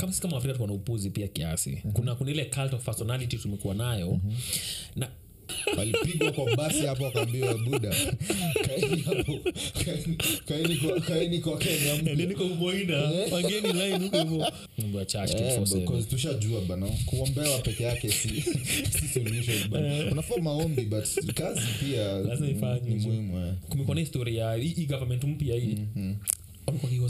kama sisi kama afrika tuko na upuzi pia kiasi kuna kuna ile cult of personality tumekuwa nayo. Na walipigwa kwa basi hapo wakaambiwa buda kaeni hapo. Kaeni- kaeni kwa- kaeni kwa kenya mpya." niko umoina wageni line huko hivyo mambo ya church Eh, 24/7. because tushajua bana kuombewa peke yake si, si solution bana. Unafaa maombi but kazi pia Lazima ifanywe. ni muhimu eh. kumekuwa na historia hii hii government mpya hii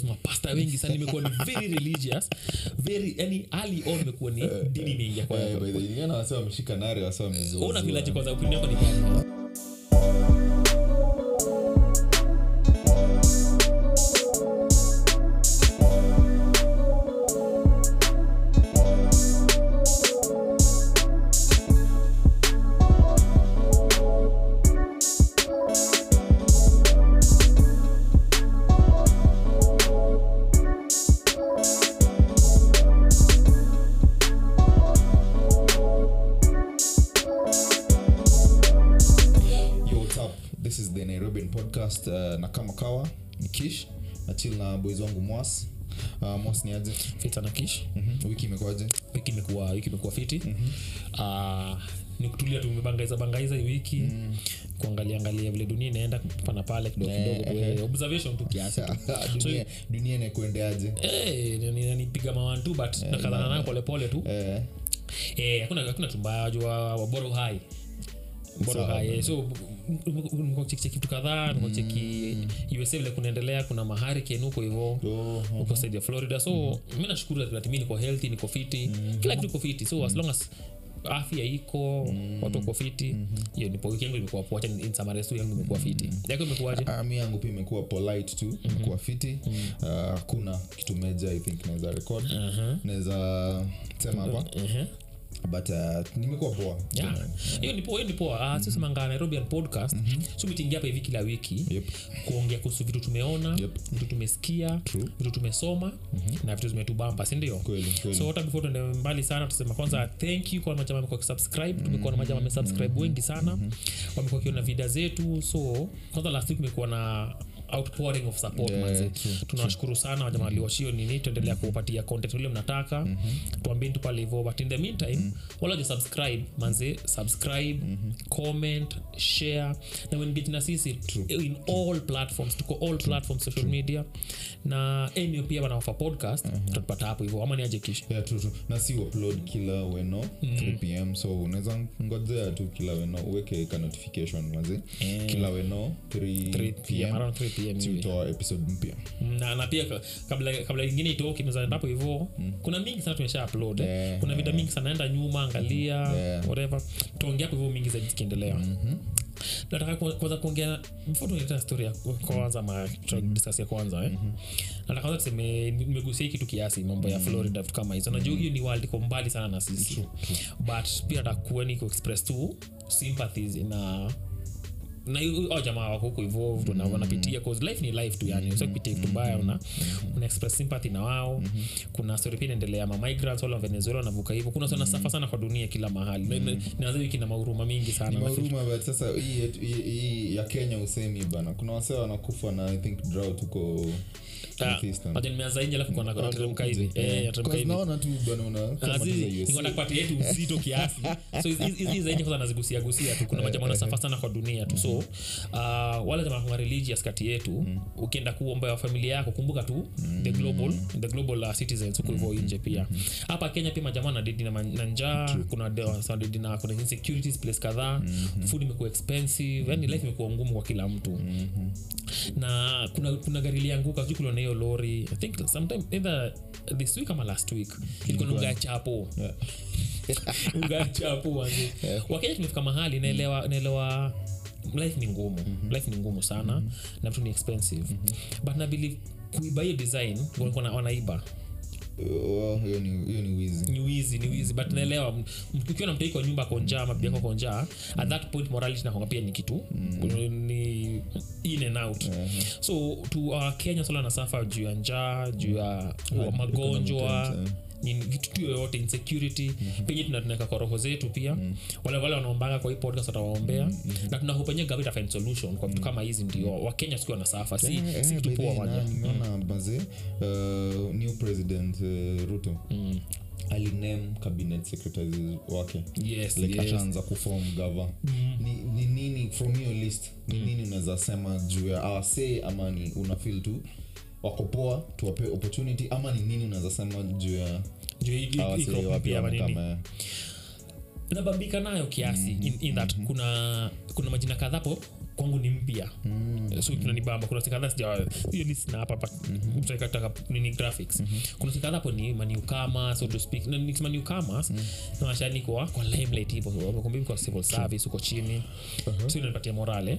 mapasta wengi sana imekuwa ni very religious very yani ali on imekuwa ni dini imeingia kwa Eh, nare vilaji kwanza opinion yako ni gani Mwas ni aje? na Mhm. Wiki imekuwaje? wiki imekuwa wiki imekuwa fiti. Ah, ni kutulia tumebangaiza bangaiza hii wiki. Kuangalia angalia vile dunia inaenda pana pale kidogo kidogo eh, observation tu. Kiasi. Tu. dunia, dunia inakuendeaje? Eh, ni- nipiga mawantu but nakazana nayo polepole tu. Eh, Eh, hakuna hakuna tumbaya wajua wabora uhai bora uhai eh, so nikocheki kitu kadhaa nikocheki usa vile kunaendelea kuna mahariken huko hivo uko side ya florida. So mi nashukuru mi niko healthy niko fiti. Kila kitu iko fiti. So as long as afya iko watu wako fiti hiyo nipo wiki yangu imekuwa poa. Tena in summary tu yangu imekuwa fiti. Yako imekuwaje? Ah, mi yangu pia imekuwa polite tu imekuwa fiti. Ah, hakuna kitu meja i think naweza record. Naweza sema hapa. Ehe. But uh, nimekuwa poa. Yeah. hiyo ni poa ni poa. Uh, sisemanga nairobian podcast. So mitingi hapa hivi kila wiki. Yep. kuongea kuhusu vitu tumeona Yep. vitu tumesikia True. vitu tumesoma na vitu zimetubamba sindio so hata before tuende mbali sana tusema kwanza thank you kwa majama amekuwa kisubscribe tumekuwa na majama wengi sana. Wamekuwa wakiona vida zetu. So kwanza last week imekuwa na outpouring of support Yeah, manze. tunawashukuru sana wajama waliwashio nini? Tuendelea kuwapatia content ule mnataka. Tuambieni tu pale hivyo but in the meantime mm-hmm. wala waja subscribe manze subscribe comment share. Na uengage na sisi in all platforms tuko all platforms social True. media. Na enio pia wanaofa podcast uh-huh. tutapata hapo hivyo. Ama ni aje kisha? Yeah, true, true. na si upload kila weno mm. 3 pm so unaweza ngojea tu kila weno uweke ka notification mazi mm. kila weno 3pm 3 pm around 3 pm hivi. episode mpya. Na, na pia kabla kabla ingine itoke mezaendapo hivo kuna mingi sana tumesha upload. Yeah, kuna vida mingi sana naenda nyuma angalia Yeah. whatever. Tuongea hapo hivo mingi zaidi zikiendelea. Nataka ku- kwanza kuongea before stori ya kwanza madisas ya kwanza eh. nataka kwanza tuseme nimegusia kitu kiasi mambo ya florida vitu kama hizo. Najua hiyo ni world iko mbali sana na sisi. But pia nataka kuweni ku express tu sympathies na na hiyo- jamaa wako huko involved wana- wanapitia cause life ni life tu yani kitu mbaya una, una express sympathy na wao. Kuna story pia inaendelea ma migrants wala wa venezuela wanavuka hivyo. Kuna sana safa sana kwa dunia kila mahali. Naanza wiki na mahuruma mingi sana mauruma but sasa hii ya kenya usemi bana. Kuna wasee wanakufa na i think drought huko nimeanza nje alafu nateremka hivi nateremka because hivi naona tu bana una kama tu za USA. nikonakupatia yetu uzito kiasi. So hizi- hizi hizi kwanza nazigusia tu. Kuna majamaa nasafa sana kwa dunia tu. So uh, wale jamaa kuna religious kati yetu ukienda kuomba familia yako kumbuka tu the global the global uh, citizens huko hivyo nje pia. Hapa kenya pia majamaa na na, na njaa kuna de- na kuna insecurities place kadhaa. Food imekuwa expensive yani life imekuwa ngumu kwa kila mtu na kuna, kuna gari lianguka sijui kuliona hiyo lori. I think sometime either this week ama last week. Ilikuwa na unga ya chapo. Yeah. unga ya chapo wanzi wakenya tumefika mahali naelewa naelewa life ni ngumu. Life ni ngumu sana na vitu ni expensive. But na believe kuiba hiyo design walikuwa na- wanaiba hiyo ni wizi. Ni wizi ni wizi. But naelewa ukiwa na mtoi kwa nyumba konjaa ama bibi yako konjaa at that point morality nakonga pia ni kitu. Ni in and out. So to uh, kenya swala na safa juu ya njaa juu ya magonjwa. Economic ni vitu tu yoyote insecurity. Penye tuna- kwa roho zetu pia. Wale wale wanaombanga kwa hii podcast watawaombea. Na gavit afind solution kwa vitu kama hizi ndio. Wakenya sikiwa na safa si, yeah, si kitu poa na nimeona baze uh, new president uh, ruto. Aliname cabinet secretaries wake. Yes, like yes. ashaanza kufom gava. Ni, ni nini from hiyo list ni nini unaweza sema juu ya awasee ama ni unafil tu wako poa tuwape opportunity ama ni nini unaweza sema juu ya Juu hii- hii- awase hii crop wapi mpya ama nini kama nabambika nayo kiasi in, in that kuna kuna majina kadhapo kwangu ni mpya. Mm. so tunanibamba kuna sikadha list na hapa nini graphics. Kuna sikadhapo ni maniukama so to speak. Na nikisema newcomers na washani kwa kwa limelight hivyo wamekumbi kwa civil service uko chini. So inanipatia morale.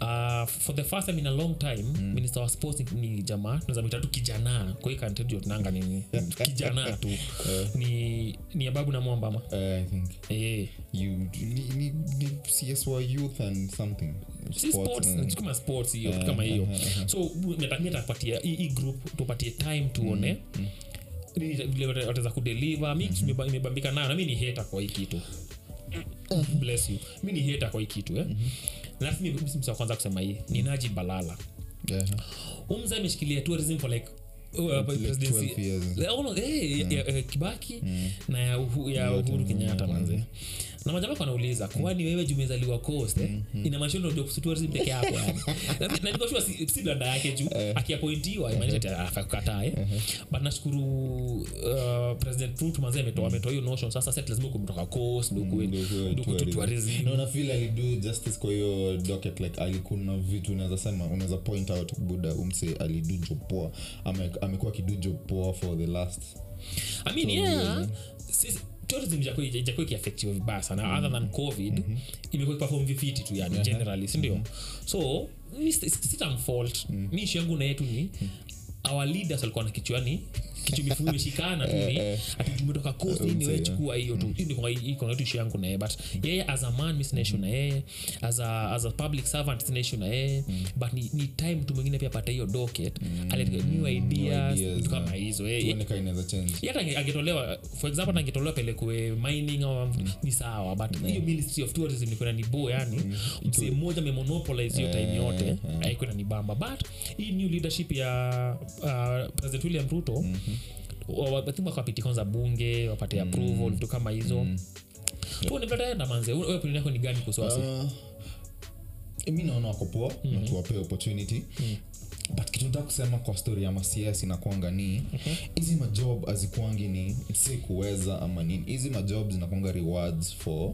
Uh, for the first time in a long time minister wa sports ni, ni jamaa tunaweza mwita tu kijana. Kwa hiyo country ndio tunanga nini kijana tu. Ni ni ababu na mwamba uh, i think. Eh. You ni, ni, ni csy youth and something sports mm. kama sports hiyo yeah, kama hiyo. so natamia tapatia hii hii group tupatie time tuone. Nini vile wata- wataweza kudeliver. Mi imebambika nayo na mi ni heta kwa hii kitu. Bless you. Mi ni heta kwa hii kitu eh. Mm-hmm. mi si wa kwanza kusema hii ni naji balala. Yeah. umza ameshikilia tourism for like uh, Like presidency. 12 years. Eh, eh, kibaki na ya, uhu, uhuru kenyatta manzee mm. Na majama anauliza kwani wewe jumezaliwa coast eh? inamaanisha ndio kuhusu tourism peke yako yani? Na- niko sure si, si blanda yake juu akiapointiwa imaanisha ati afai kukataa eh? but nashukuru uh, president Ruto manze ametoa ametoa hiyo notion. Sasa sasa lazima kumtoka coast kuwe ndio kuwe tourism. tourism. Na unafeel alido justice kwa hiyo docket like alikuna vitu unaweza sema unaweza point out buda umse alidu job poa. Amekuwa akidu job poa for the last I mean, yeah, sisi- tourism ijakuwa ikiafektiwa vibaya sana other than covid imekuwa iperform vifiti tu yani generally sindio so sit- sit- sitamfault mi ishi yangu na yetu ni our leaders walikuwa na kichwani kichumifu tu ni ati tumetoka coast ni wewe chukua hiyo tu. Hii ndio kwa hii kwa yangu na yeye. But yeye as a man mi sina issue na yeye. As a as a public servant sina issue na yeye. But ni, ni time mtu mwingine pia apate hiyo docket. Alete new ideas ideas, vitu kama hizo. Tuone ka inaweza change. Yeye hata angetolewa for example angetolewa pelekwe mining au ni sawa. But hiyo ministry of tourism ni kwenda ni yani msee mmoja amemonopolize hiyo time yote aikwenda ni bamba. But hii new leadership ya uh, president william ruto wa- wa- I think wakapiti kwanza bunge wapate approval vitu kama hizo. Manze opinion yako ni gani kuhusu wasi Uh, mi naona wako poa mm. tuwapee opportunity. But kituta kusema kwa story ya macs inakwanga ni hizi majob azikwangi ni si kuweza ama nini. Hizi majob zinakwanga rewards for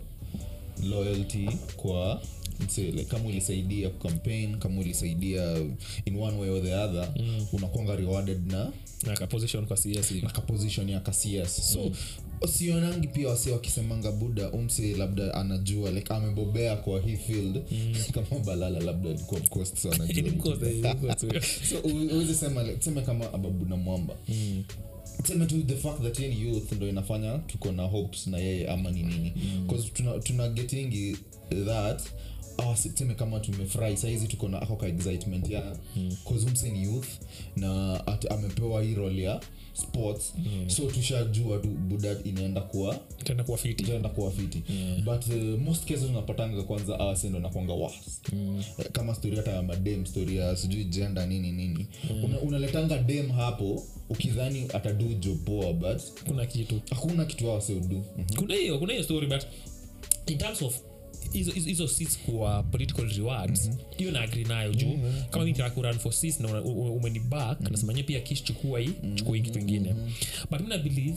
loyalty kwa like, kama ulisaidia kucampaign kama ulisaidia in one way or the other mm. unakwanga rewarded na na ka kwa CS. na kaposition ya kacs so sionangi pia wase wakisemanga buda umse labda anajua like amebobea kwa hii field. Kama balala labda alikuwa mkost so anajua Ni vitu. mkosa hivi, mkosa. so sema like, tuseme kama ababu na mwamba tuseme tu the fact that yeye ni youth ndo inafanya tuko na hopes na yeye ama ni nini. Bcause tuna, tuna getingi that ah, si- kama tumefurahi sahizi tuko na ako ka excitement ya ni youth na at, amepewa hii role ya sports. So tushajua tu buda inaenda kuwa Itaenda kuwa fiti. itaenda kuwa fiti. But uh, most cases unapatanga kwanza awase nakwanga was mm. kama stori hata ya madem ya sijui jenda nini nini. Una, unaletanga dem hapo ukidhani atadu job poa but kuna kitu. Hakuna kitu awase udu kuna hiyo kuna hiyo story but in terms of hizo- sis kuwa political rewards hiyo mm-hmm. naagri nayo juu. Kama mi nitaka kurun for sis na umeni back mm-hmm. nasemanye pia kish chukua hii chukua hii kitu ingine. But mi na believe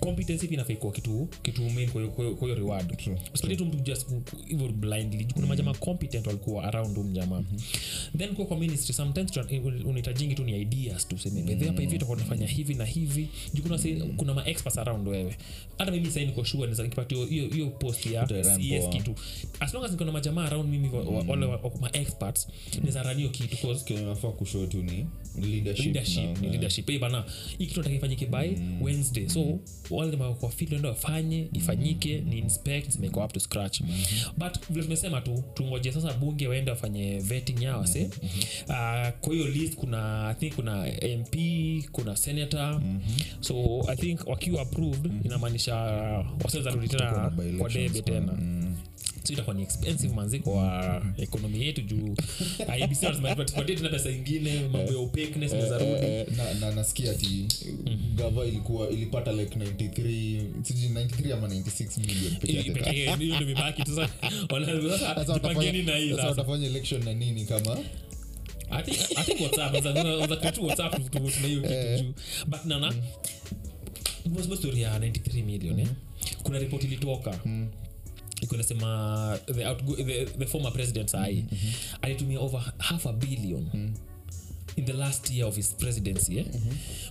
competency pia inafai kuwa kitu kitu main kwa hiyo- reward. Usipate tu mtu just hivyo blindly kuna majama competent walikuwa around um jamaa then kwa kwa ministry sometimes unahitajingi tu ni ideas tu seme bedhe hapa hivi tutakuwa tunafanya hivi na hivi. Juu kuna se- kuna ma experts around wewe. Hata mimi sasa niko sure naweza nikipatia hiyo hiyo post ya CS kitu. As long as niko na majamaa around mimi wa- wa- wale wa- ma experts naweza run hiyo kitu cause kenye nafaa kushow tu ni leadership, leadership na- leadership. Hey bana hii kitu nataka ifanyike by wednesday. So wale ma- kwa field ndo wafanye ifanyike ni inspect zimekuwa up to scratch. But vile tumesema tu tungoje sasa bunge waende wafanye vetting yao se uh, kwa hiyo list kuna i think kuna mp kuna senator. So i think wakiwa approved inamaanisha wasaweza rudi tena kwa debe tena. mm. So itakuwa ni expensive manzi kwa ekonomi yetu juu. Tupatie pesa ingine mambo ya opaqueness inaweza Eh, na, na nasikia ati gava ilikuwa ilipata like 93 sijui 93 ama 96 million peke yake. Peke yake, hiyo ndio imebaki tu sasa wana- Sasa sasa watafanya- jipangeni na hii sasa sasa. watafanya election na nini kama? I think- I think WhatsApp, unaweza- unaweza create WhatsApp tu- tu- tuna hiyo kitu juu. But nana, umesema story ya 93 million eh? kuna ripoti ilitoka inasema the, outgo- the, the former president sahii alitumia over half a billion in the last year of his presidency eh?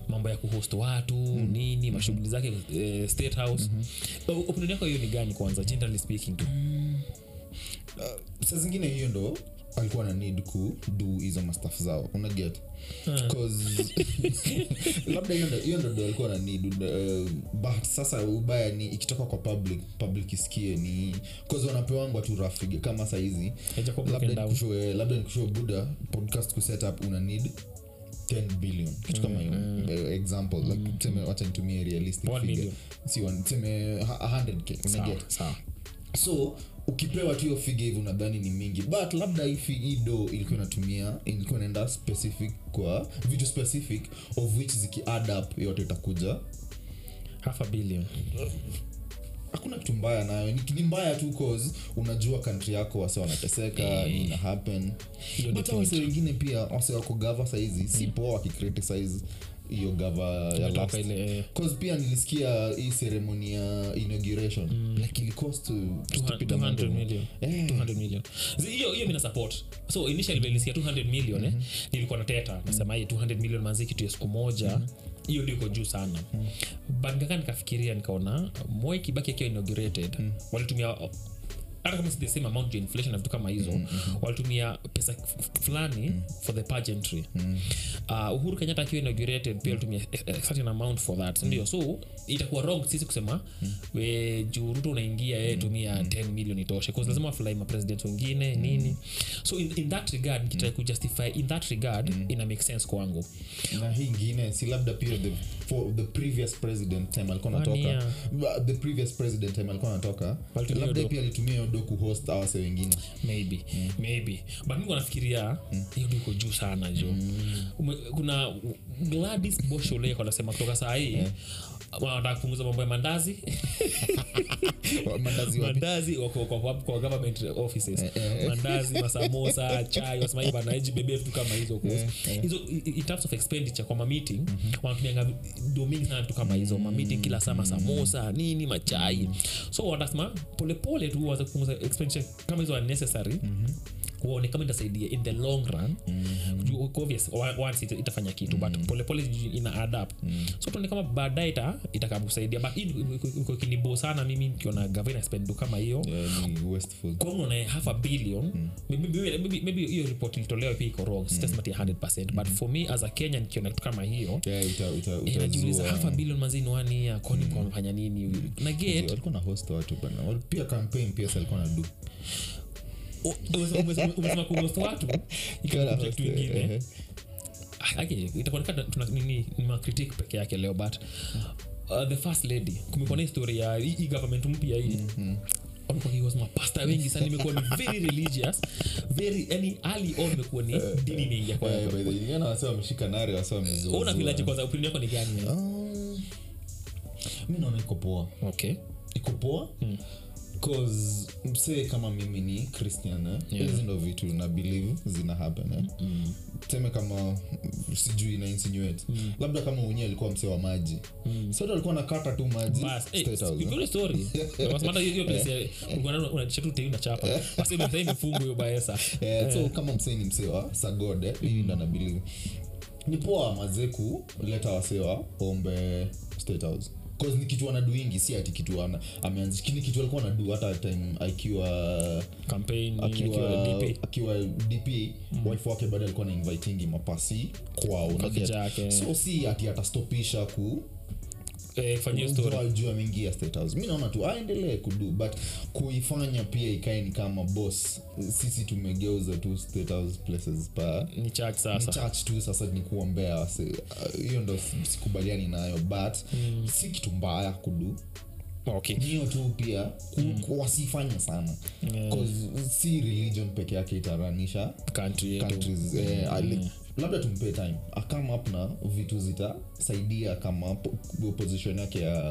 mambo ya kuhost watu nini mashughuli zake eh, state house. Mm opinion yako hiyo ni gani kwanza generally speaking tu? Saa zingine hiyo ndo alikuwa na need ku do hizo mastaf zao. Unaget labda hiyo ndo- alikuwa na need uh, but sasa ubaya ni ikitoka kwa public public isikie ni cause wanapewangwa tu rough kama saizi labda nikushue buda podcast kusetup una need 10 billion. Kitu kama hiyo. Eh, example like tuseme wacha nitumie realistic figure. si one- tuseme 100k unaget so ukipewa tu hiyo figa hivi unadhani ni mingi. But labda hii do ilikuwa inatumia ilikuwa inaenda specific kwa vitu specific of which ziki add up yote itakuja. Half a billion. Hakuna kitu mbaya nayo. Ni, mbaya tu cause unajua kantri yako wase wanateseka hey. ina happen. But wase wengine pia wase wako gava saizi si poa wakicriticize hiyo gava ya eh, pia nilisikia hii ceremony ya inauguration. Like to 200 million. Eh. 200 million. Hiyo hiyo mina support. So initially mm nilisikia 200 million eh, nilikuwa na teta. Nasema hii 200 million manzi kitu ya siku moja. Hiyo ndio iko juu sana. But nikakaa nikafikiria nikaona moi kibaki akiwa inaugurated walitumia hata kama si the same amount ya inflation na vitu kama hizo walitumia pesa fulani mm-hmm. for the pageantry. Uh, uhuru kenyatta akiwa inaugurated pia alitumia a- a certain amount for that. Ndio so itakuwa wrong sisi kusema we juu ruto unaingia yeye tumia 10 million itoshe. Bcause lazima wafulai mapresident wengine nini. So in, in that regard nikitaka kujustify in that regard ina make sense kwangu. Na hii ingine si labda pia the, for the previous president time alikuwa natoka the previous president time alikuwa natoka labda pia alitumia do kuhost awase wengine. Maybe maybe. But mi nafikiria hiyo ndio iko juu sana jo Ume- kuna gladys boshole anasema kutoka saa hii wanataka kupunguza mambo ya mandazi. Mandazi mandazi wako kwa, kwa, kwa government offices. Mandazi masamosa chai wasema hii bana vitu kama hizo. Hizo in terms of expenditure kwa mameeting wanatumianga do mingi sana vitu kama hizo. Mameeting kila saa masamosa nini machai so wanasema polepole tu waanze kupunguza expenditure kama hizo unnecessary uone kama itasaidia in the long run. Mm-hmm. obvious once ita- itafanya kitu but polepole ina mm-hmm. so tuone kama baadaye ita itakakusaidia but iko- kinibo sana mimi nikiona gavana spendu kama hiyo. Yeah, kwangu na half a billion. Mm-hmm. maybe- maybe hiyo report ilitolewa pia iko wrong. Sitasema ati 100 but for me as a kenya nikiona kitu kama hiyo Yeah, ita- ita- eh, najiuliza half a billion mazini wani ya kwani mko wamefanya nini? Na get walikuwa na host watu bana pia campaign pia salikuwa na do umesema kuhost watu. Ikakuja kitu ingine. Ah, itakuonekana tuna nini ni macritic peke yake leo but uh, the first lady. Kumekuwa na historia ya hii government mpya hii. Kihost mapasta wengi sana. Imekuwa ni very religious. Very yani ali on imekuwa ni dini imeingia Eh, by the way, niliona wase wameshika nare wase filaji kwanza? Upini yako ni gani? Um, mi naona iko poa. Okay. Iko poa cause msee kama mimi ni christian eh? Yeah. hizi ndo vitu na believe zina happen eh? mm. seme kama mm, sijui na insinuate labda kama unye alikuwa msee wa maji mm. sote alikuwa nakata tu maji bas eh, eh? Eh, so kama msee ni msee wa sagode hii ndo na believe ni poa mazee kuleta wasee wa ombe state house cause ni kitu anaduingi si ati kitu ana ameanzisha ni kitu alikuwa anadu hata time akiwa campaign akiwa akiwa DP akiwa dp wife wake baada alikuwa na invitingi mapasi kwao so si ati atastopisha ku eh, kufanyia story. juu ameingia state house mi naona tu aendelee kudu but kuifanya pia ikae ni kama boss. Sisi tumegeuza tu state house places pa ni church ni church tu sasa ni kuombea Uh, hiyo ndo sikubaliani nayo but si kitu mbaya kudu okay. Hiyo tu pia ku, ku, wasifanye sana. Yeah. Si religion peke yake itaranisha countries eh, labda tumpee time. Akam up na vitu zitasaidia kama po- position yake ya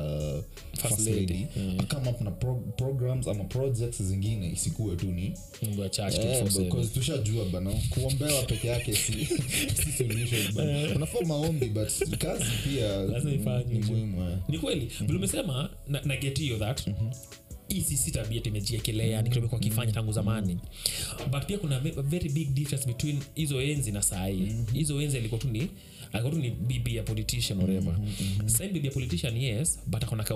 first lady. lady. Akam up na pro, programs ama projects zingine isikuwe tu ni. Eh, tushajua bana kuombewa peke yake si, si solution bana. Unafaa maombi but kazi pia ni muhimu eh. ni kweli. Vile umesema na, na get hiyo that hii si tabia tumejiekelea ni kitu kifanya tangu zamani. But pia kuna ve- very big difference between hizo enzi na sahii hizo enzi alikuwa tu ni alikuwa tu ni bibi ya politician whatever. Sasa bibi ya politician yes but akona ka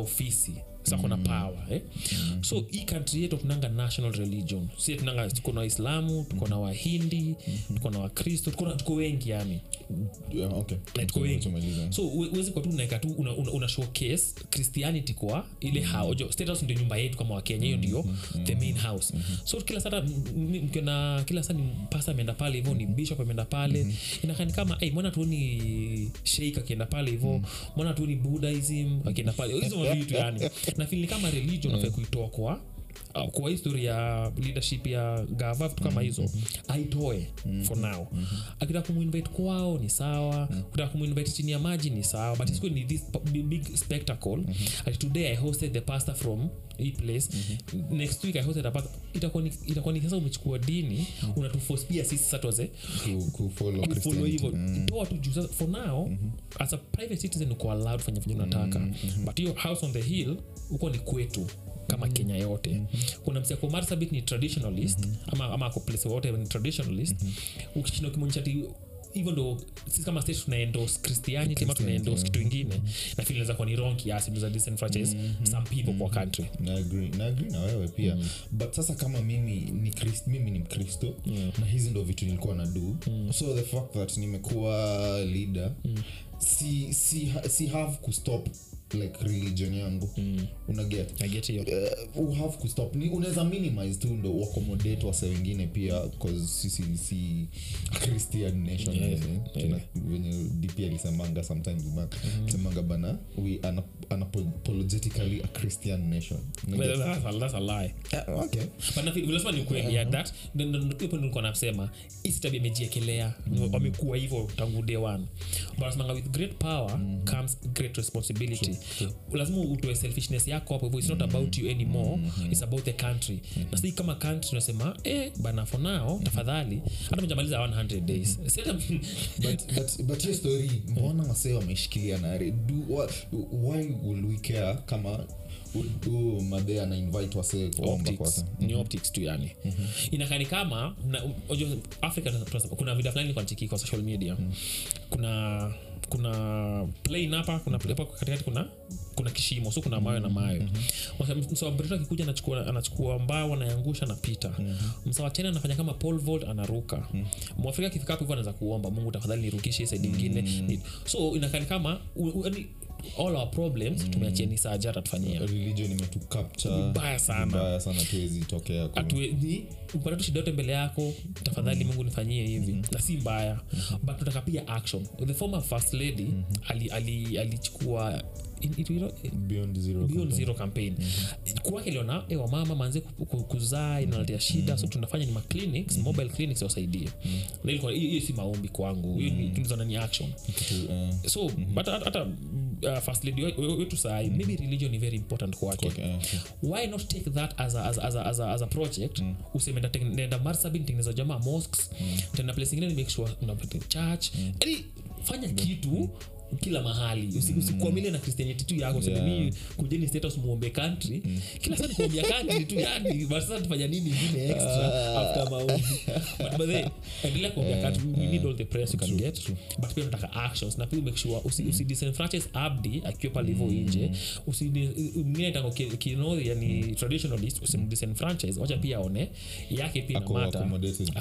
ofisi sa kona power eh? so hii kantri yetu tunanga national religion. Si tunanga tuko na waislamu tuko na wahindi tuko na wakristo tuko wengi yani. Yeah, okay. Tuko wengi. so uwezi kwa tu unaeka tu una, una, una showcase christianity kwa ile house. State house ndio nyumba yetu kama wakenya hiyo ndio the main house. So kila sata mkiona kila saa ni pasa ameenda pale hivyo ni bishop ameenda pale. Mm-hmm. inakani kama hey, mwana tuoni sheik akienda pale hivyo? Mwana tuoni buddhism akienda pale? Hizo mavitu yani na feel ni kama religion unafaa kuitoa kwa kwa history ya leadership ya gava vitu kama hizo aitoe for now. Akitaka kumuinvite kwao ni sawa kutaka kumuinvite chini ya maji ni sawa but isikuwe ni this big- spectacle. Ati today i hosted the pastor from hii place. Next week i hosted a pastor. Itakuwa ni sasa umechukua dini unatuforce pia sisi sasa kufollow hivyo. Mm. toa tu juu sasa for now as a private citizen uko allowed fanya venye unataka. But hiyo house on the hill huko ni kwetu kama kenya yote. Kuna msiako marsabit ni traditionalist ama, ama ako place wote ni traditionalist. Ukishinda ukimonyesha ti hivyo ndo sisi kama state tunaendos christianity ama tunaendos kitu ingine. Na fili inaweza kuwa ni wrong kiasi za disenfranchise some people kwa country. Na agree, na agree na wewe pia. Mm. but sasa kama mimi ni Christ, mimi ni mkristo yeah. na hizi ndo vitu nilikuwa na do. Mm. so the fact that nimekuwa leader mm. si, si, ha- si have kustop like religion yangu. Mm. unaget i get hiyo uh, kustop ni unaweza minimize tu ndo uaccommodate wase wengine pia sisi si christian nation Yeah, eh, yeah. venye dp alisemanga sometimes semanga bana we are unapologetically a christian nation. Lazima ni that ndo- ndo- ndo- hiyo point nilikuwa nasema hisi imejiekelea wamekuwa hivyo tangu day one. But with great power comes great responsibility lazima utoe selfishness yako hapo hivyo it's not about you anymore it's about the country. Na sii kama country unasema eh bana for now tafadhali. Hata mjamaliza 100 days. Hata- but, but, but hiyo story mbona wasee wameshikilia nare Do, why will we care kama madhe optics. tu inakani kama na- ojo africa kuna vida fulani kwa chiki kwa social media. Kuna kuna plain hapa kuna hapa katikati kuna kuna kishimo so kuna mawe na mawe. Msawa brito akikuja anachukua anachukua mbao anayangusha napita msawa china anafanya kama pole vault anaruka. Mwafrika akifika hapo hivyo anaweza kuomba mungu tafadhali nirukishe saidi ingine Ni- so inakani kama u- u- all our problems mm. ni saja atatufanyia religion imetucapture Vibaya sana. vibaya sana tuwezi tokea kwa- atueni upata tu shida yote mbele yako tafadhali mungu nifanyie hivi. Na si mbaya. But tunataka pia action. The former first lady mm-hmm. alichukua in- it- you know, beyond zero beyond campaign. zero campaign. Kwake liona e wamama manze ku- ku- kuzaa inaletea shida. So tunafanya ni maclinics mobile clinics wasaidie mm-hmm. hiyo si maombi kwangu. Tunizana ni- action. Kitu, eh, so hata hata, uh, first lady wetu sai mm-hmm. maybe religion ni very important kwake. Okay, eh, why not take that as a, as a, as a, as a, as a project? Mm. useme nenda marsabi tengeneza jamaa mosques. Mm. tena place ingine ni make sure unapata church. Yani fanya kitu kila mahali. Usikwamile na christianity tu yako Yeah. mi kujeni status muombe country. Kila saa nikuombea country tu yani but tufanya nini ingine extra after maombi. But endelea kuombea country. We need all the prayers you can get. but pia tunataka actions. Na pia make sure usi, usi disenfranchise abdi akiwa pale hivyo nje. Usi tango kino yani traditionalist usimdisenfranchise wacha pia aone. Yake pia ako inamata. accommodated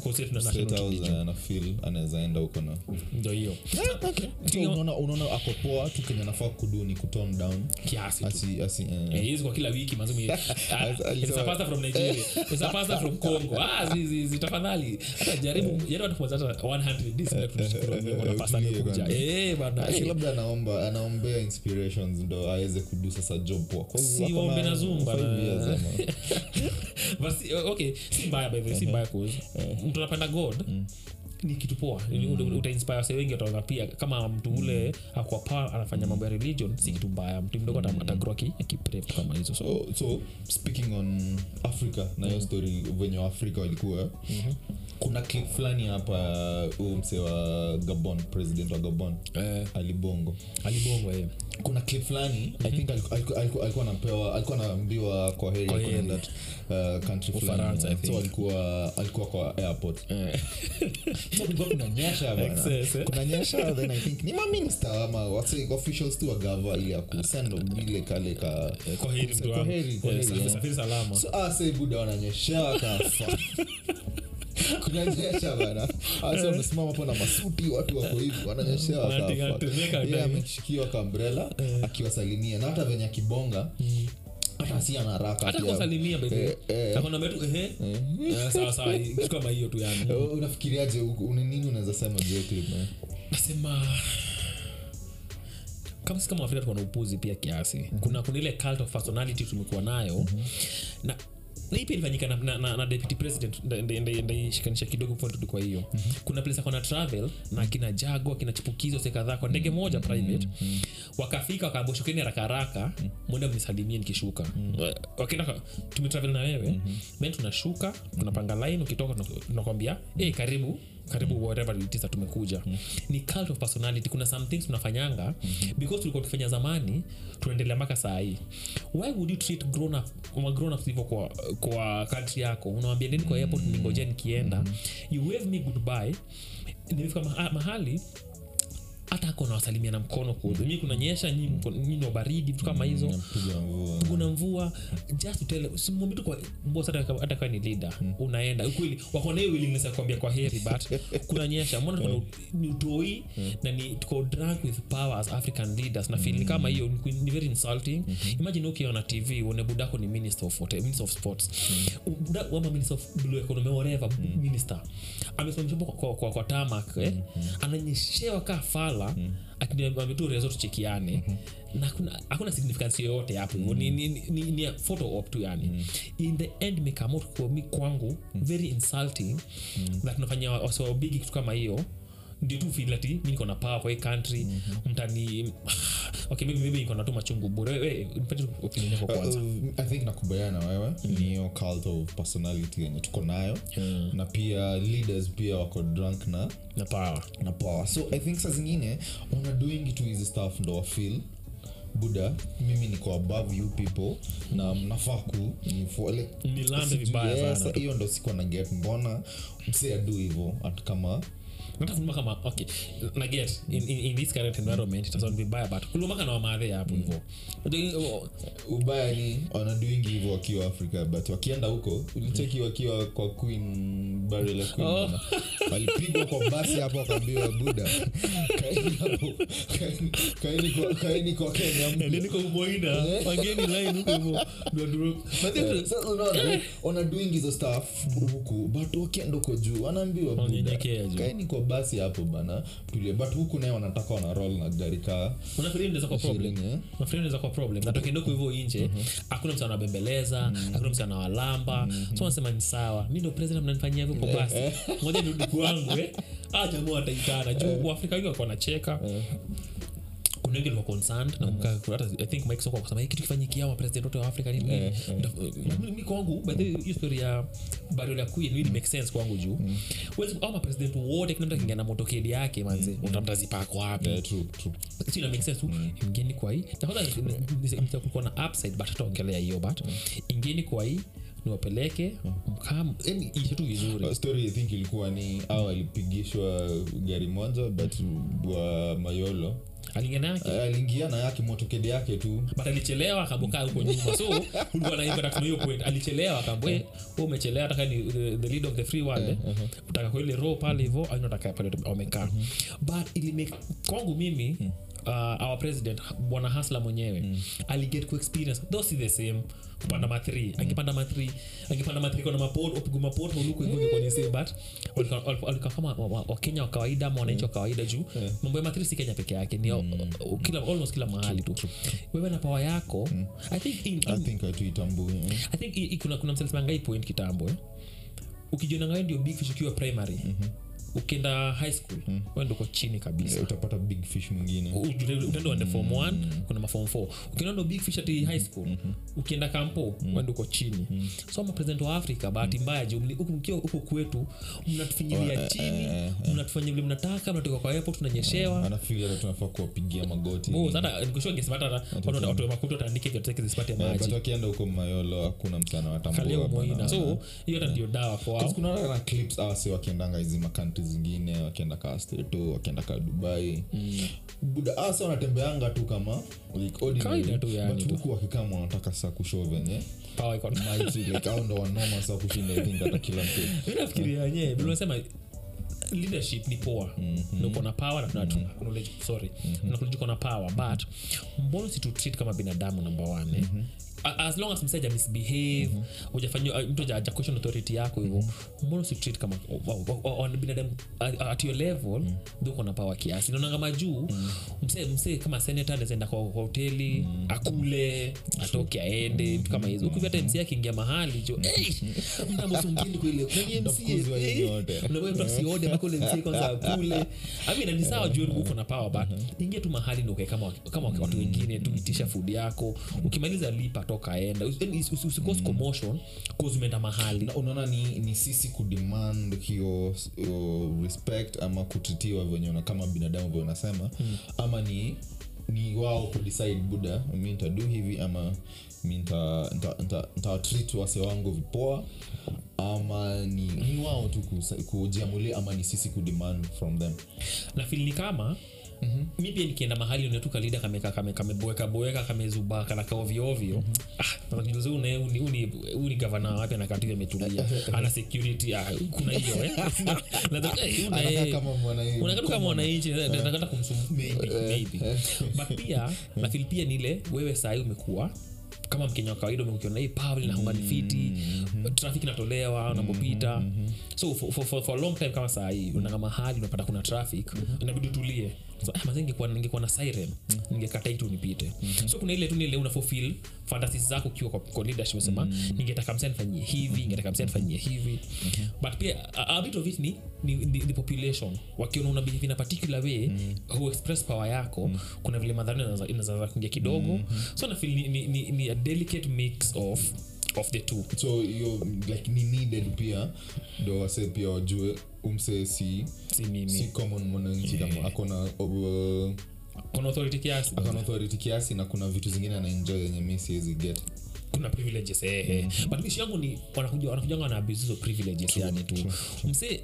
kwa sisi tuna state national house, religion. ana feel anaweza enda huko na ndo hiyo. Okay. Unaona unaona ako poa tu kenye nafaa kudu ni kuton down. Kiasi asi asi eh. Eh, hizi kwa kila wiki mazumi alisema- from nigeria. Pasta from congo. Ah zi- tafadhali. Hata jaribu jaribu hata hata 100 this bila tunashukuru Mungu na pasta Utulie amekuja. kwanza. eh bana. Aki eh. labda anaomba anaombea inspirations ndo aweze kudu sasa job poa. Na Zumba But si- okay si mbaya by the way si mbaya cause mtu anapenda god ni kitu poa. Mm. utainspire wase wengi wataona pia kama mtu ule mm. akwapa anafanya mambo ya religion si kitu mbaya. Mtu mdogo mm. atagrow aki- akipray vitu kama hizo so. So, so speaking on africa na hiyo story venye waafrika walikuwa. Kuna clip fulani hapa huu mse wa gabon president wa gabon. Eh, alibongo alibongo eh. kuna clip fulani i think aliku- aliku- aliku- alikuwa anapewa alikuwa anaambiwa kwa heri Uh, country fulani so alikuwa alikuwa kwa airport. So kulikuwa kunanyesha bana. Excess, then i think ni maminista ama wase officials tu wa gava ili ya kusend ile kale ka kwa heri mtu kwa wangu. heri kwa heri safiri- safiri salama. So ase buda wananyeshewa kafa kunanyesha bana. Ase wamesimama hapo na masuti watu wako hivi wananyeshewa Wanati- wanatemeka ameshikiwa kambrela akiwasalimia. Na hata venye akibonga hata si ana haraka hata ati- kusalimia by the way. Eh, eh. Eh, hiyo tu yani. Unafikiriaje nini unaweza sema nasema kama sisi kama afrika tuko na upuzi pia kiasi. Kuna kuna ile cult of personality tumekuwa nayo. Na na hii pia ilifanyika na, na, na, na deputy president nda- nda- nda- ndaishikanisha kidogo kwa hiyo. Mm-hmm. kuna place akona travel na akina jago akina chipukizo sekadhaa kwa ndege moja private. Wakafika wakaambia shukeni haraka haraka mwende mnisalimie nikishuka. Wakienda kwa- tumetravel na wewe. Then tunashuka tunapanga line ukitoka tuna- tunakwambia hey, karibu karibu whatever it is that tumekuja. Ni cult of personality. Kuna some things tunafanyanga because tulikuwa tukifanya zamani tunaendelea mpaka saa hii. Why would you treat grown up ma grown ups hivyo kwa kwa country yako? Unawambia nini kwa airport ningojea nikienda? You wave me goodbye. Nimefika mahali hata ako nawasalimia na mkono kuzi mi kunanyesha nyinyi baridi vitu kama hizo. Kuna mvua. Just tell simwambie tu kwa boss hata kawa ni leader unaenda. Kweli wako na hiyo willingness ya kuambia kwa heri but kuna nyesha. Mbona tuko ni utoi na ni tuko drunk with power as african leaders. Na feel ni kama hiyo ni, very insulting. Imagine ukiona tv uone budako ni minister of, water, minister of sports. Buda ama minister of blue economy whatever minister. Amesimamishwa kwa, kwa, kwa, kwa tamak eh? ananyeshewa kaa fala akiniambia tu rezo tuchekiane na hakuna- hakuna significance yoyote hapo. Mm. ni, ni, ni, ni photo op tu yani in the end mekamot kwa mi kwangu very insulting na tunafanya wasewabigi kitu kama hiyo ndio tu feel ati mi niko na power kwa hii country mtani okay maybe maybe niko na tu machungu. Bure wewe nipate opinion yako kwanza. Uh, i think nakubaliana na wewe. Ni hiyo cult of personality yenye tuko nayo. Na pia leaders pia wako drunk na na power. Na power. So i think saa zingine wana doing tu hizi stuff ndo wafil buda mimi niko above you people na mnafaa ku Nilande vibaya sana. hiyo ndo sikuwa na get. Mbona mse adu hivo hata kama okay na get in, in, in this current environment it doesn't be bad but kulumaka na wamadhe hapo hivyo. Ubaya ni wanaduingi hivo wakiwa afrika but wakienda huko ulicheki wakiwa kwa queen burial ya queen. Bana. walipigwa kwa basi hapo wakaambiwa buda kaeni hapo kaeni- kaeni kwa- kaeni kwa kenya mpya." niko umoina wageni line huko hivyo. Ndio ndio- But Sasa unaona, wanadoing hizo staff huku but wakienda huko juu wanaambiwa buda, kaeni kwa basi hapo bana tulie but huku naye wanataka wana roll na gari kaa unafikiri inaweza problem. eh? natokendoko hivyo nje hakuna mtu anabembeleza hakuna mtu anawalamba. So wanasema ni sawa. Mi ndo president mnanifanyia hivyo kwa basi. Moja nirudi kwangu eh. Jamaa wataitana juu waafrika wengi wakuwa wanacheka kuna wengi walikuwa concerned. Na mka hata i think mike soko akasema hii kitu kifanyikia wa president wote wa afrika nini nini Mta- kwangu by the way, hiyo story ya burial ya queen really make sense kwangu juu. Huwezi- au mapresident wote kila mtu akiingia na motokedi yake manze utamta zipako wapi? Eh, true, true. sio na make sense tu. Ingeni kwa hii. Na kwanza nitakuwa na upside but tutaongelea hiyo but ingeni kwa hii niwapeleke mkam yani ishe tu vizuri. Uh, story i think ilikuwa ni au alipigishwa gari moja but wa mayolo aliingia na yake? Eh, aliingia na yake motokedi yake tu. But alichelewa akabokaa huko nyuma. So ulikuwa na nataka hiyo point alichelewa akaambia wewe umechelewa taka ni the, lead of the free world eh, utaka kwa ile row pale hivyo au nataka pale wamekaa. But ili make kwangu mimi uh, our president bwana hasla mwenyewe mm. aliget ku experience though si the same kupanda ma 3 angepanda ma 3 angepanda ma 3 kuna mapod opigwa mapod huluko kwenye same but walikuwa- kama wa- wa- wakenya wa kawaida ama wananchi wa kawaida juu mambo ya ma 3 si kenya peke yake ni kila almost kila mahali tu. Wewe na pawa yako i think in, i think hatuitambui i think i- i- kuna, kuna msalimangai point kitambo eh? ndio big fish ukiwa primary ukienda high school mm. wendo uko chini kabisa. Utapata big fish mwingine. Utaenda uende form 1 kuna mafom 4 ukienda big fish ati high school ukienda kampo wende uko chini. So mapresident wa africa bahati mbaya juu mli- mkiwa huku kwetu mnatufinyilia chini mnatufanya vile mnataka mnatoka kwa airport tunanyeshewa. Tunafaa kuwapigia magoti. Oh, sasa nikushua ngesema hata watu watu wa makuto wataandike vyote zisipate Eh, maji. but wakienda huko mayolo hakuna msana kalio moina. watambua so hiyo hata ndio dawa kwao. Wakiendanga hizi makantri zingine wakienda ka steto wakienda ka dubai. Buda ase wanatembeanga tu kama huku wakikama wanataka saa kushow venye power au ndo wanoma saa kushinda hata kila mtu. Wenyewe vile leadership ni poa mm-hmm. uko na power na tuna mm-hmm. sorry. Mm-hmm. acknowledge uko na power but mbona si tutreat kama binadamu number one eh? As long as mseja misbehave ujafanyia mtu haja- haja question authority yako hivyo mbona usitreat kama o- o- o- o- binadamu at your level uko na power kiasi. Naona kama juu msee msee kama senator anaweza kwa hoteli mm-hmm. akule atoke aende vitu kama hizo. Huku hata mc akiingia mahali jo hey, mtamosungili kwile kwenye msiode mpaka ule kwanza akule. Amina ni sawa juu uko na power but ingia tu mahali ndo kama kama watu wengine tu itisha food yako. Ukimaliza lipa enda Usi- usi- usi- usikose commotion cause umeenda mahali. Na unaona ni, ni sisi kudemand hiyo respect ama kutritiwa venye kama binadamu vyo unasema ama ni ni wao kudecide buda mi ntadu hivi ama mi ntawatrit nta- nta- wase wangu vipoa ama ni, ni wao tu kujiamulia ama ni sisi kudemand from them. Na ni kama Mm-hmm. mi pia nikienda mahali unatuka kalida kameka kame- kameboeka boeka kamezuba kanaka ovyo ovyo. Najuzi une- uni- uni- uni gavana wapi imetulia. Ana security ah, kuna hiyo eh? Eh, una, Anakaa eh, kama mwananchi. nakata kumsum maybe. Maybe but pia nafil pia nile wewe sahii umekuwa kama mkenya wa kawaida umekiona hii pavel na mm-hmm. trafik inatolewa unapopita. So for, for, for, a long time kama saa hii unaga mahali unapata kuna traffic inabidi utulie so, mazee ningekuwa ningekuwa na siren ningekata hii tu nipite so kuna ile tu nile unafulfill fantasies zako ukiwa kwa, kwa leadership unasema ningetaka msia nifanyie hivi ningetaka msia nifanyie hivi. But pia a, a bit of it ni, ni, ni, ni population. Wakiona una behave in a particular way who express power yako kuna vile madhara inaweza- kuingia kidogo. So nafil ni, ni, ni, ni a delicate mix of of the two. So hiyo like ni needed pia. Ndo wase pia wajue umse si si mimi. si common mwananchi kama akona uh, kuna authority kiasi. akona authority kiasi na kuna vitu zingine anaenjoy yenye mi siwezi get. Kuna privileges eh, eh. but mishi yangu ni wanakuja wanakujanga wana abuse hizo privileges yani tu. mse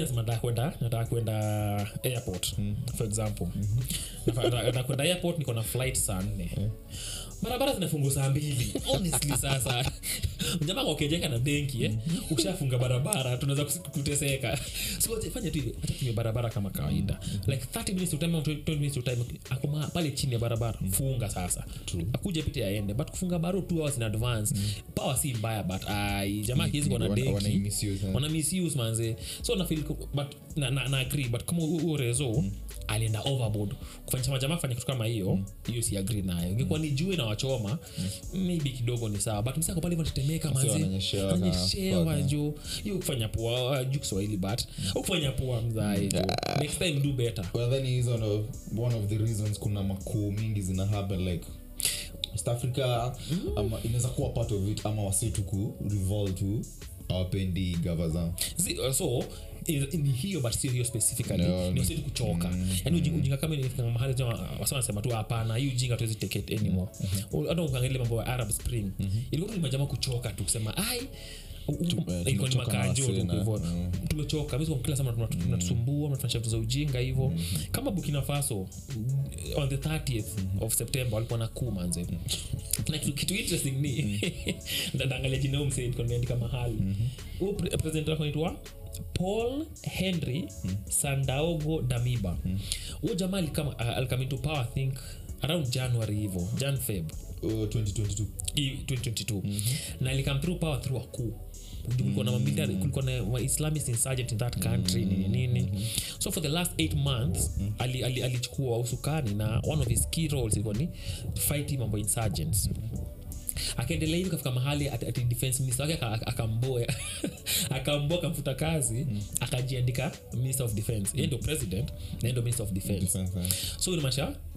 nasema nataka kwenda nataka kwenda airport for example. Nafa- nataka nataka kwenda airport niko na flight saa nne. Barabara zinafungu saa mbili. Honestly sasa. Na benki eh? ushafunga barabara tunaweza kuteseka. So acha- tu tumie barabara kama kawaida. Like 30 minutes to time 20 minutes to time ako pale chini ya barabara funga sasa. Akuja pite aende. But kufunga baro 2 hours in advance power si mbaya but ai jamaa kiwezi kuwa na eh. wana misuse manze so na feel but na, na, na agree but kama huo- rezo mm. alienda overboard. Kufanya chama fanya kitu kama hiyo hiyo si agree nayo. Ingekuwa ni jue na wachoma maybe kidogo ni sawa but msako pale tetemeka manze wananyeshewa na ananyeshewa fuck, jo hiyo kufanya poa juu kiswahili but ukufanya poa mzae jo next time do better. Well then is one of, one of the reasons kuna makuu mingi zina happen like East Africa mm. inaweza kuwa part of it ama wasitu ku revolve to awapendi gava zao uh, so ni hiyo but sio hiyo specifically No, ni usitu kuchoka. Yani uji- ujinga kama ilifika mahali wasa wanasema tu hapana hii ujinga tuwezi take it anymore. Mm-hmm. ukiangalia mambo ya arab spring. Ilikuwa tu ni majama kuchoka tu kusema ai eh, ni makanjo hivyo. mm. tumechoka kila saa mnatu- mnatusumbua vitu za ujinga hivyo kama burkina faso mm, on the 30th of september walikuwa na kuu manze. Na kitu, interesting ni ndaangalia jina huyu msee nilikuwa nimeandika mahali. Huyu pre- president wako paul henry sandaogo damiba. Huyu jamaa alikama alikama into power i think around january hivo jan feb. Uh, 2022 i- 2022 na alikam through power through coup kulikuwa na mamilitary kulikuwa na wa islamist insurgent in that country nini nini. So for the last eight months ali- ali- alichukua usukani na one of his key roles ilikuwa ni fighting mambo insurgents akaendelea hivi kafika mahali ati ati defense minister wake aka- akamboa akamboa akamfuta kazi akajiandika minister of defense. Yeye ndo president na yeye ndio minister of defense. Eh. so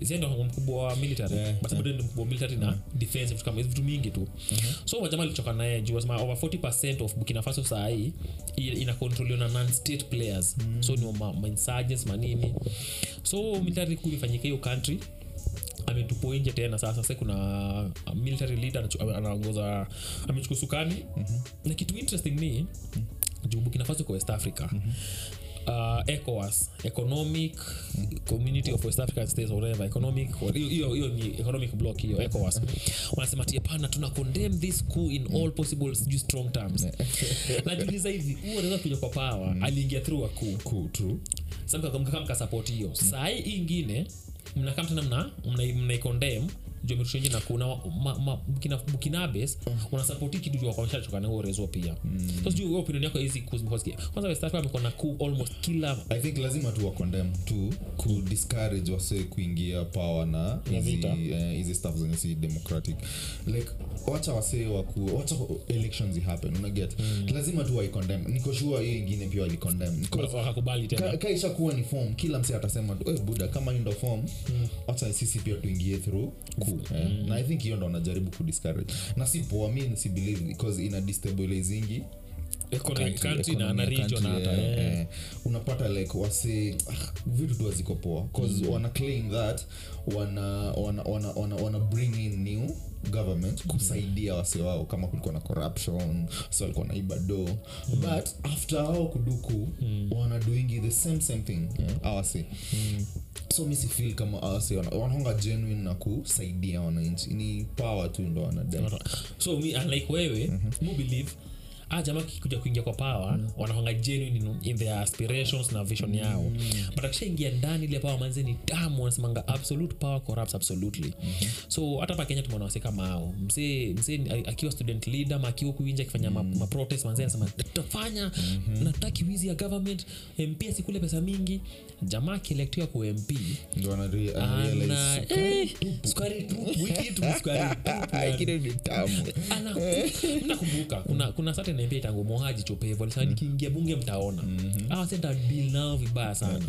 yeye ndo mkubwa wa military? Yeah, but bado ndio mkubwa wa military na defense vitu kama hizo vitu mingi tu. So wajama alichoka naye juu wasema over 40 of burkina faso saa hii i- inakontroliwa na non state players so ni ma, ma insurgents manini so military kuu imefanyika hiyo country ametupo nje tena. Sasa sa kuna military leader anaongoza amechukua sukani na kitu interesting ni juu burkina kwa west africa. Uh, ECOWAS, economic community of west african states or whatever economic hiyo- ni economic block hiyo ECOWAS. Wanasema ti hapana tuna condemn this coup in all possible sijui strong terms. Najiuliza hivi huo anaweza kuja kwa power aliingia through a coup. Cool, true. samkaka mkasapoti hiyo. Saa hii ingine mnakam tena mna mna- mnaikondem jometushenje na kuna Burkina- burkinabes kitu juu wakamshachoka na huo rezo pia. So sijui wewe opinion yako hizi kwanza west africa amekuwa na coup almost kila i think lazima tu wakondem tu kudiscourage wase kuingia power na hizi uh, staff zenye si democratic. Like wacha wasee waku wacha elections happen unaget lazima tu waicondem niko shua hiyo ingine pia tena. Kaisha kuwa ni form kila mse atasema tu "Eh, buda kama hii ndo form wacha sisi pia tuingie through ku eh. na i think hiyo ndo wanajaribu kudiscourage na si poa mi si believe because ina destabilizingi eh, eh. eh. unapata like wase ah, vitu tu haziko poa bcause wana claim that wana, wana, wana, wana, wana bring in new government kusaidia wase wao kama kulikuwa na corruption so walikuwa naiba do but after ao kuduku wana doingi the same same thing yeah, awase so mi sifil kama awase wanaonga genuine na kusaidia wananchi. Ni power tu ndo wanadai so mi unlike wewe mu believe a jamaa kikuja kuingia kwa power mm. wanakwanga genuine in, their aspirations na vision yao. But akishaingia ndani ile power manze ni damu wanasemanga absolute power corrupts absolutely. So hata pa kenya tumeona wase kama hao. Msee msee akiwa student leader ma akiwa kuinja akifanya ma, ma manze anasema tutafanya nataki wizi ya government mp asikule pesa mingi. Jamaa akielektiwa ku mp sukari tupu. wiki tu sukari tupu yani. Kile ni tamu. Ana- nakumbuka kuna kuna certain MP tangu mohaji chopevo alisema nikiingia bunge mtaona. Ah sasa deal nao vibaya sana.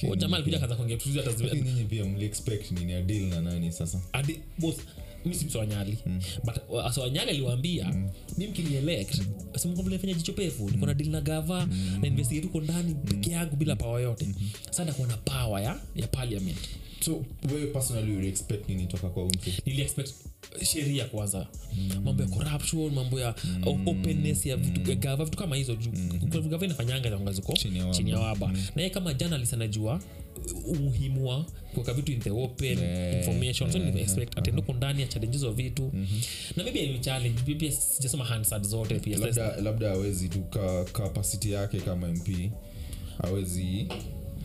Huyo jamaa alikuja kaza kuongea tuzi hata Lakini zile nyinyi pia mliexpect nini ya na nani sasa? Adi both mimi si msawanyali but uh, sawanyali aliwaambia mi mkinielect simfanya jicho pevu niko na deal na gava na investigate huko ndani peke yangu bila pawa yote. Sa ndakuwa na power ya ya parliament so wewe personally uliexpect nini toka kwa umse niliexpect sheria kwanza. Mambo ya corruption mambo ya mm. openness ya vitu mm. gava vitu kama hizo mm. Gava inafanyanga zanga ziko Chini ya waba. chini ya waba. Na yeye kama journalist anajua umuhimu wa kuweka vitu in the open Yeah, information. So yeah, expect atendoko ndani ya challenges wa vitu. Na maybe ni challenge maybe sijasoma hansard zote pia. Labda labda awezi tu ka capacity yake kama mp awezi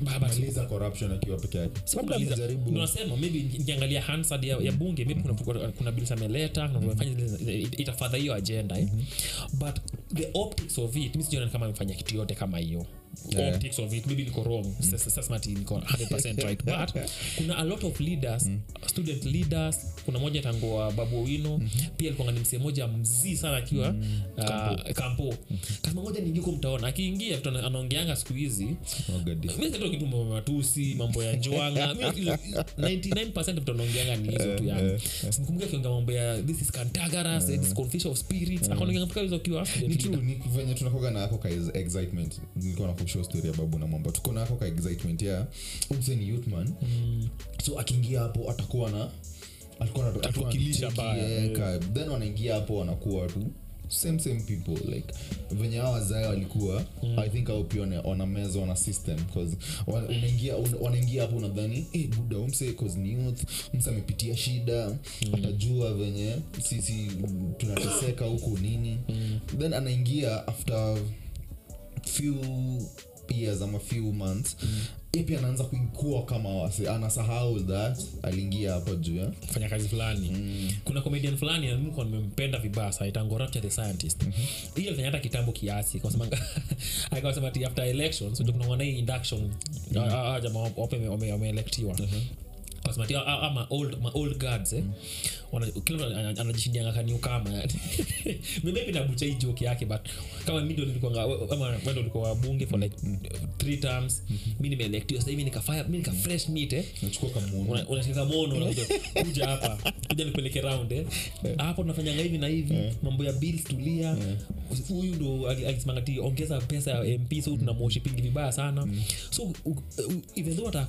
Ba- but- maliza corruption akiwa peke yake. Kumaliza. amejaribu maybe nikiangalia hansard ya, ya bunge maybe kuna, kuna bills ameleta kuna vifanya itafadha hiyo agenda eh. but the optics of it mi sijiona kama amefanya kitu yote kama hiyo Yeah. optics of it. Maybe niko wrong. Niko 100% right. But kuna a lot of leaders student leaders. Kuna moja tangoa babu owino. Pia alikuwa ni msee moja mzii sana akiwa uh, kampo. Kama moja ningiko mtaona akiingia tu anaongeanga siku hizi. Oh, God. mi sito kitu matusi mambo ya njwanga 99 vitu anaongeanga ni hizo tu yani. sikumbuka akiongea mambo ya this is cantagaras this confession of spirits. Akaongeanga mpaka hizo akiwa ni true ni venye tunakoga na ako ka excitement. Nilikuwa na kushow story ya babu na mambo tuko na ako ka excitement ya umse ni mm. so akiingia hapo atakuwa na eh, eh. then wanaingia hapo wanakuwa tu same same people like venye hao wazae walikuwa i think au pia wana- wana meza wana system cause wanaingia hapo unadhani hey, buda umse cause ni youth mse amepitia shida atajua venye sisi tunateseka huku nini. Then anaingia after few years ama few months mm. pia anaanza kuikua kama wase anasahau that aliingia hapa juu ya fanya kazi fulani mm. kuna comedian fulani nilikuwa nimempenda vibaya sa itango the scientist mm-hmm. hiyo fanya hata kitambo kiasi sababu akasema ati after elections mm. kuna wana hii induction mm. jamaa wape wame- wameelektiwa Kasema ati, ah, ah, ah, ma old ma old guards eh? Wana kila mtu anajishindianga kaniu yani. Maybe nabucha hii joke yake but kama mimi ndo nilikuwa ama ndo ulikuwa bunge for like three terms mimi nimeelectiwa sasa hivi nika fire nika fresh meat eh? Nachukua kamuno Una- unashika unakuja kuja hapa kuja nipeleke round eh? Hapo tunafanyanga hivi na hivi mambo ya bills tulia. Huyu ndo alisimanga ti ongeza pesa ya mp so tunamoshi vibaya sana. So u- u- even though ataka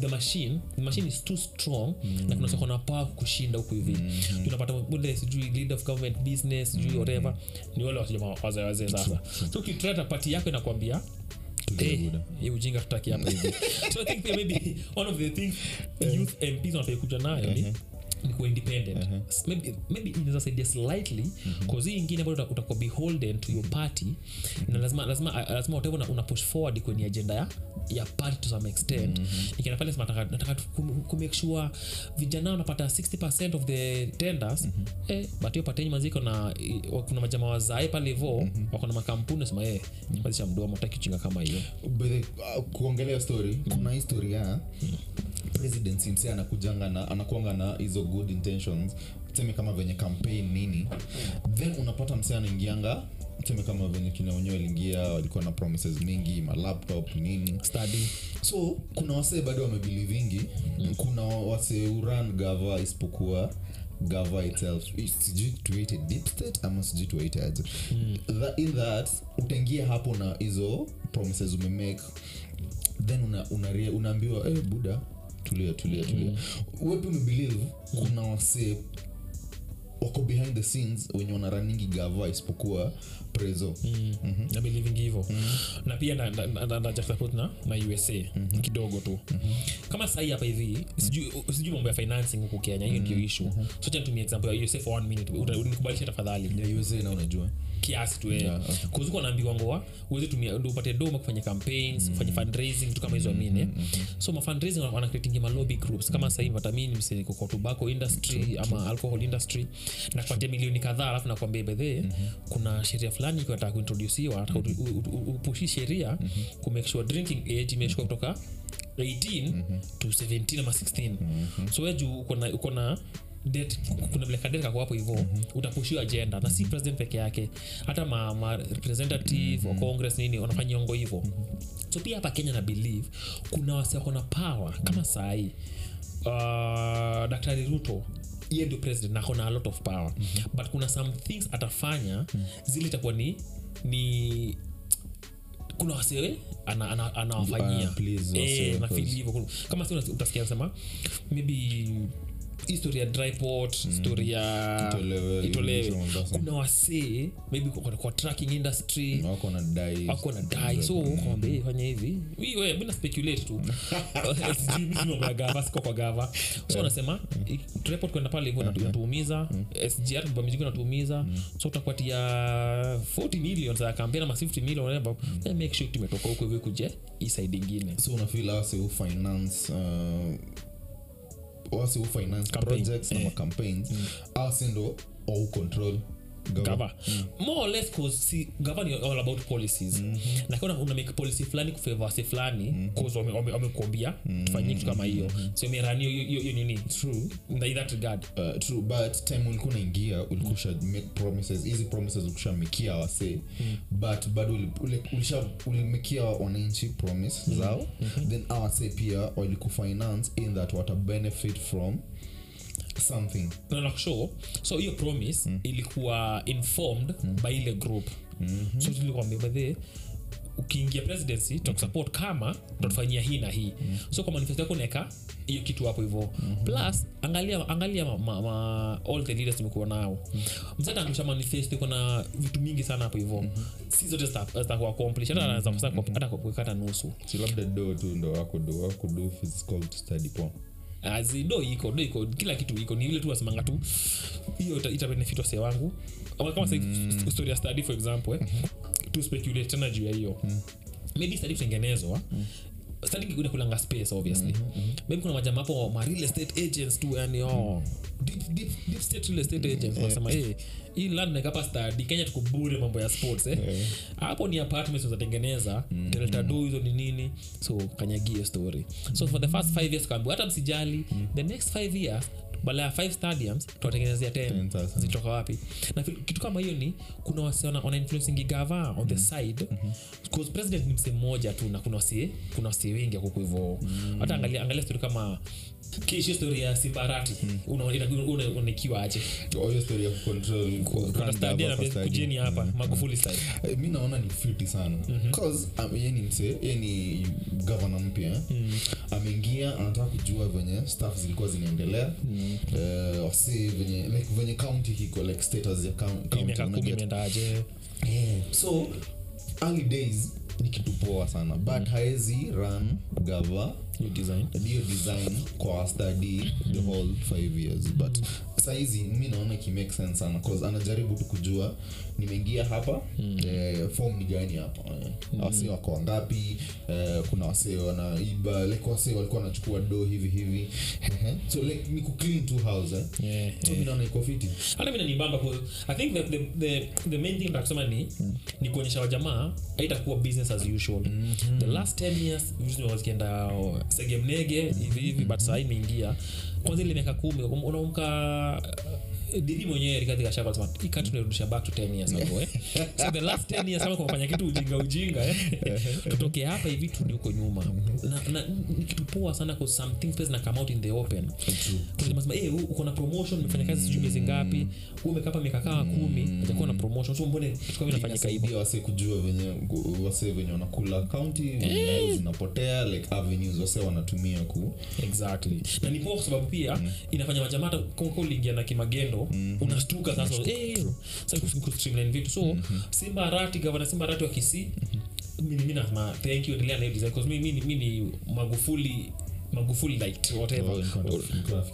the machine the machine is too strong na kuna na power kushinda huku hivi. Tunapata ule sijui leader of government business sijui whatever ni wale wasijama wazee wazee sasa. so ukitreta pati yako inakwambia hii ujinga tutaki hapa hivi. So i think pia maybe one of the things youth mps wanafai kuja nayo ni ni kuwa independent. Maybe, maybe inaweza saidia slightly cause hii ingine bado utakuwa beholden to your party. Na lazima lazima lazima whatever una, una push forward kwenye agenda ya ya party to some extent. Nikienda pale sema nataka nataka kumake sure vijana wanapata 60% of the tenders. Eh but hiyo patenyi maziko na kuna majamaa wazae pale hivyo wako na makampuni nasema eh nyamazisha mdomo utaki chinga kama hiyo. Uh, kuongelea story kuna historia ya presidency mse anakujanga na anakuanga na hizo good intentions tuseme kama venye campaign nini then unapata mse anaingianga tuseme kama venye kina wenyewe waliingia walikuwa na promises mingi malaptop nini. Study. So kuna wasee bado wamebelivingi kuna wasee uran gava isipokuwa gava itself. Sijui tuite deep state ama sijui tuite aje. Tha- in that utaingia hapo na hizo promises umemake then una, una, unaambiwa hey, buda tulia tulia tulia. Wepi umebelieve kuna wasee wako behind the scenes wenye wanaraningi gava isipokuwa prezo. Mm. na believing hivyo. Na pia na, na, na, na, na, usa mm-hmm. kidogo tu. Kama sahii hapa hivi sijui sijui mambo ya financing huku kenya hiyo ndio ishu so cha nitumie example ya usa for one minute. Uta- tafadhali. Ya usa na unajua kiasi tu eh. Yeah, okay. kuzuko naambiwa ngoa uweze tumia ndo upate doma kufanya campaigns kufanya fundraising vitu kama hizo amine so ma fundraising wana creating ma lobby groups. Kama sasa hivi hata mimi msiko kwa tobacco industry ama alcohol industry na kupatia milioni kadhaa alafu nakwambia bedhe kuna sheria fulani ikiwa u- u- u- upushi sheria ku make sure drinking age imeshuka kutoka 18 to 17 ama 16 so wewe juu uko na uko na det kuna vile kadeti kako hapo hivo utapushiwa agenda na si president peke yake. Hata ma, ma representative wa congress nini wanafanya ongo hivo so pia hapa kenya na believe kuna wase wako na power. Kama sahii uh, daktari ruto iye ndio president na akona a lot of power. But kuna some things atafanya zile itakuwa ni ni kuna wasewe anawafanyia ana, ana. Ah, eh, hivyo. Kama si utasikia nasema maybe history ya dryport story ya Itolewe, kuna wasee maybe kwa, kwa tracking industry. Wako na dai wako na dai so kwambe fanya hivi. Wiwe bila speculate tu. Siko kwa gava. So wanasema i- report kwenda pale hivyo natu- inatuumiza. Sgr kwa mizigo inatuumiza. So utakupatia 40 million za kampeni ama 50 million whatever. Then make sure tumetoka huko hivyo kuje hii side ingine. So wase who finance uh, wase who finance projects eh. ama campaigns awase ndo au control gava. mm. more or less cause gava ni all about policies. Na kuna una make policy fulani kufavor mm-hmm. wamekuambia wame- wame- tufanyie kitu kama hiyo. So merani hiyo nini? True. In that regard. Uh, true but time ulikuwa unaingia ulikusha make promises hizi promises ulishamekia wase. But bado ulimekia wananchi promise zao. Then awase pia walikufinance in that wata benefit from something. Na nakushow so hiyo promise ilikuwa informed by ile group. So tulikwambia bedhe ukiingia presidency tutakusupport kama tutatufanyia hii na hii. So kwa manifesto yako naeka hiyo kitu hapo hivyo. Plus angalia angalia ma, ma, ma, all the leaders tumekuwa nao. Angusha manifesto iko na vitu mingi sana hapo hivyo. Si zote zita- zitakuwa accomplish hata anaweza kusa- hata kukata nusu. Si labda do tu ndo wako do wako do physical study poa Azi, do iko do iko kila kitu iko ni ile tu wasemanga tu hiyo ita, ita benefit wase wangu. Ama kama mm. story ya study for example eh, tu speculate tena juu ya hiyo. Maybe study kutengenezwa study kuna kulanga space obviously. Maybe kuna majamaa hapo ma real estate agents tu yani oh. Deep, deep, deep state real estate agents wanasema hii land nakapa study Kenya tuko bure mambo ya sports eh. Hapo ni apartments unatengeneza delta do hizo ni nini so kanyagie story. So for the first five years kaambiwa hata msijali the next five years bala ya five stadiums tuwatengenezea 10 Ten zitoka wapi? Na kitu kama hiyo ni kuna wase wana, wana gava on the side. Because president ni msee mmoja tu na kuna wasie kuna wasie wengi akuku hivo hata angalia angalia stori kama kishi story ya simbarati unaonikiwa aje? Hiyo story ya kucontrol kuna stadia na kujeni hapa magufuli style Eh, mi naona ni fiti sana. Bcause ye ni mse ye ni gavana mpya. Eh. ameingia anataka kujua venye staff zilikuwa zinaendelea. Eh, wasi venye like venye county hiko like status ya coun- Hii county miaka kumi imeendaje so early days ni kitu poa sana. But haezi run gava New design. Hiyo design kwa study the whole five years but saizi mi naona kimake sense sana cause anajaribu tu kujua nimeingia hapa eh, form ni gani hapa eh. wase wako wangapi eh, kuna wasee wanaiba like wasee walikuwa wanachukua do hivi hivi so like ni kuclean two house eh. yeah, so mi naona iko fiti. Hata mi nanibamba i think the, the, the, the main thing nataka ni mm. ni kuonyesha wajamaa haitakuwa business as usual. The last 10 years usually wazikienda segemnege hivi hivi but sahii imeingia kwanza ile miaka kumi um- unaamka didi mwenyewe rikadhi kashaka sema hii country tunarudisha back to 10 years ago eh. So the last 10 years kama kufanya kitu ujinga ujinga eh. Tutoke hapa hivi turudi huko nyuma. Na, na ni kitu poa sana kwa some things pesa na come out in the open. Tunasema eh uko na promotion umefanya kazi sijui miezi ngapi wewe umekaa hapa miaka kama kumi utakuwa na promotion. So mbona kitu kama inafanyika hivi wase kujua venye wase venye wanakula county venye zinapotea like avenues wase wanatumia ku exactly. Na ni poa kwa sababu pia inafanya majamaa kama uliingia na kimagendo sasa eh sasa kus- kus- vitu so simba arati gavana simba arati wa kisii. Mimi mimi nasema thank you endelea na hiyo design because mimi mimi ni magufuli magufuli light whatever.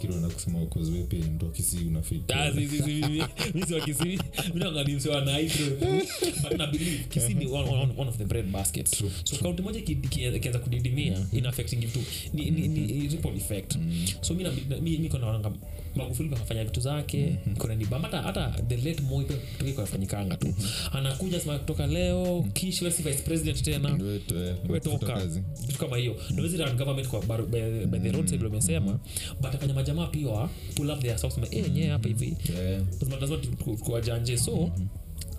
Unaenda kusema cause pia mtu wa Kisii unafit. Si- si- si- mi- mi si wa Kisii. Mi naangalia msee wa Nairobi. But na believe Kisii ni one, one, one of the bread baskets. So kaunti moja iki- iki- ikianza kudidimia ina affecting vitu ni, ni, ni ripple effect. So mi na- mi wanga magufuli kafanya vitu zake ni bamba hata hata the late moi pia tuki kafanyikanga tu. Anakuja sema kutoka leo kish wewe si vice president tena. Wetoka vitu kama hiyo. Run government kwa bar, by, by the road side wamesema but afanya majamaa pia pull up their socks eh yenyewe hapa hivi. Lazima lazima tu- tu- tuwajanje so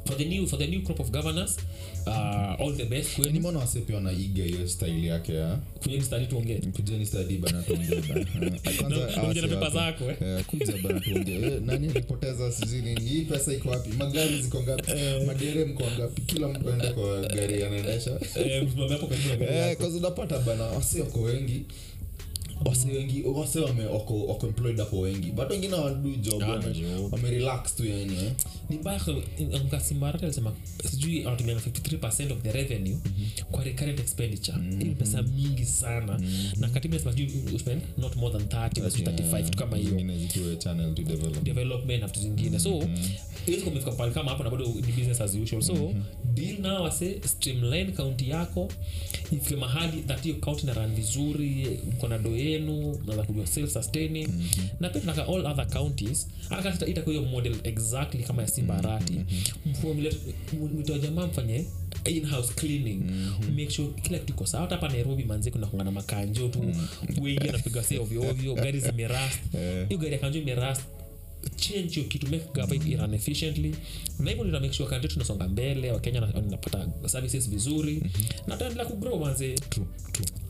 for the new for the new crop of governors uh, all the best. Kwenu. Nimeona wase pia wanaiga hiyo style yake ya? Kujeni study tuongee. Kujeni study bana tuongee bana. Eh, kwanza Na- pepa zako, eh. Eh, kuja bana tuongee. Eh, nani alipoteza sijui nini? Hii pesa iko wapi? Magari ziko ngapi? Madere mko ngapi? Kila mtu aende kwa gari anaendesha. Eh, msimame hapo karibu na gari Eh. 'cause unapata bana wasio kwa wengi. Wase wengi wase wame wako, wako employed hapo wengi. But wengine wadu job Ah, job. wamerelax tu yani eh. Ni mbaya mkasimbarati alisema sijui anatumia 53 of the revenue kwa recurrent expenditure. Ni pesa mingi sana. Na katibu anasema sijui uspend not more than 30 na 35 vitu kama hiyo. Zingine channel to develop. Development na vitu zingine. So ili kumefika pale kama hapo na bado ni business as usual. So deal nao wase streamline kaunti yako. Ifike mahali that hiyo kaunti na run vizuri mko na do yenu naza kujua self sustaining na pia tunaka all other counties hata itakuwa hiyo model exactly kama ya simba arati mwitoa jamaa mfanye in-house cleaning. Make sure kila kitu iko sawa. Hata hapa nairobi manzi kuna kungana makanjo tu. Wengi anapiga se ovyo ovyo gari zimerast hiyo gari ya kanjo imerast change hiyo kitu make gava run efficiently. Na hivyo ndio make sure country tunasonga mbele wakenya na- wanapata services vizuri. Na tutaendelea kugrow manze.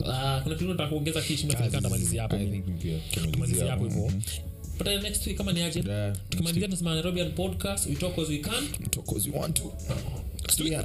Uh, kuna kitu nataka kuongeza kishi mtamalizia hapo. I think pia tumalizia tumalizia hapo hapo. hivyo. But uh, next week kama ni aje Yeah, tukimalizia tunasema nairobian podcast we talk as we can talk as we want to. Sweet. Yeah.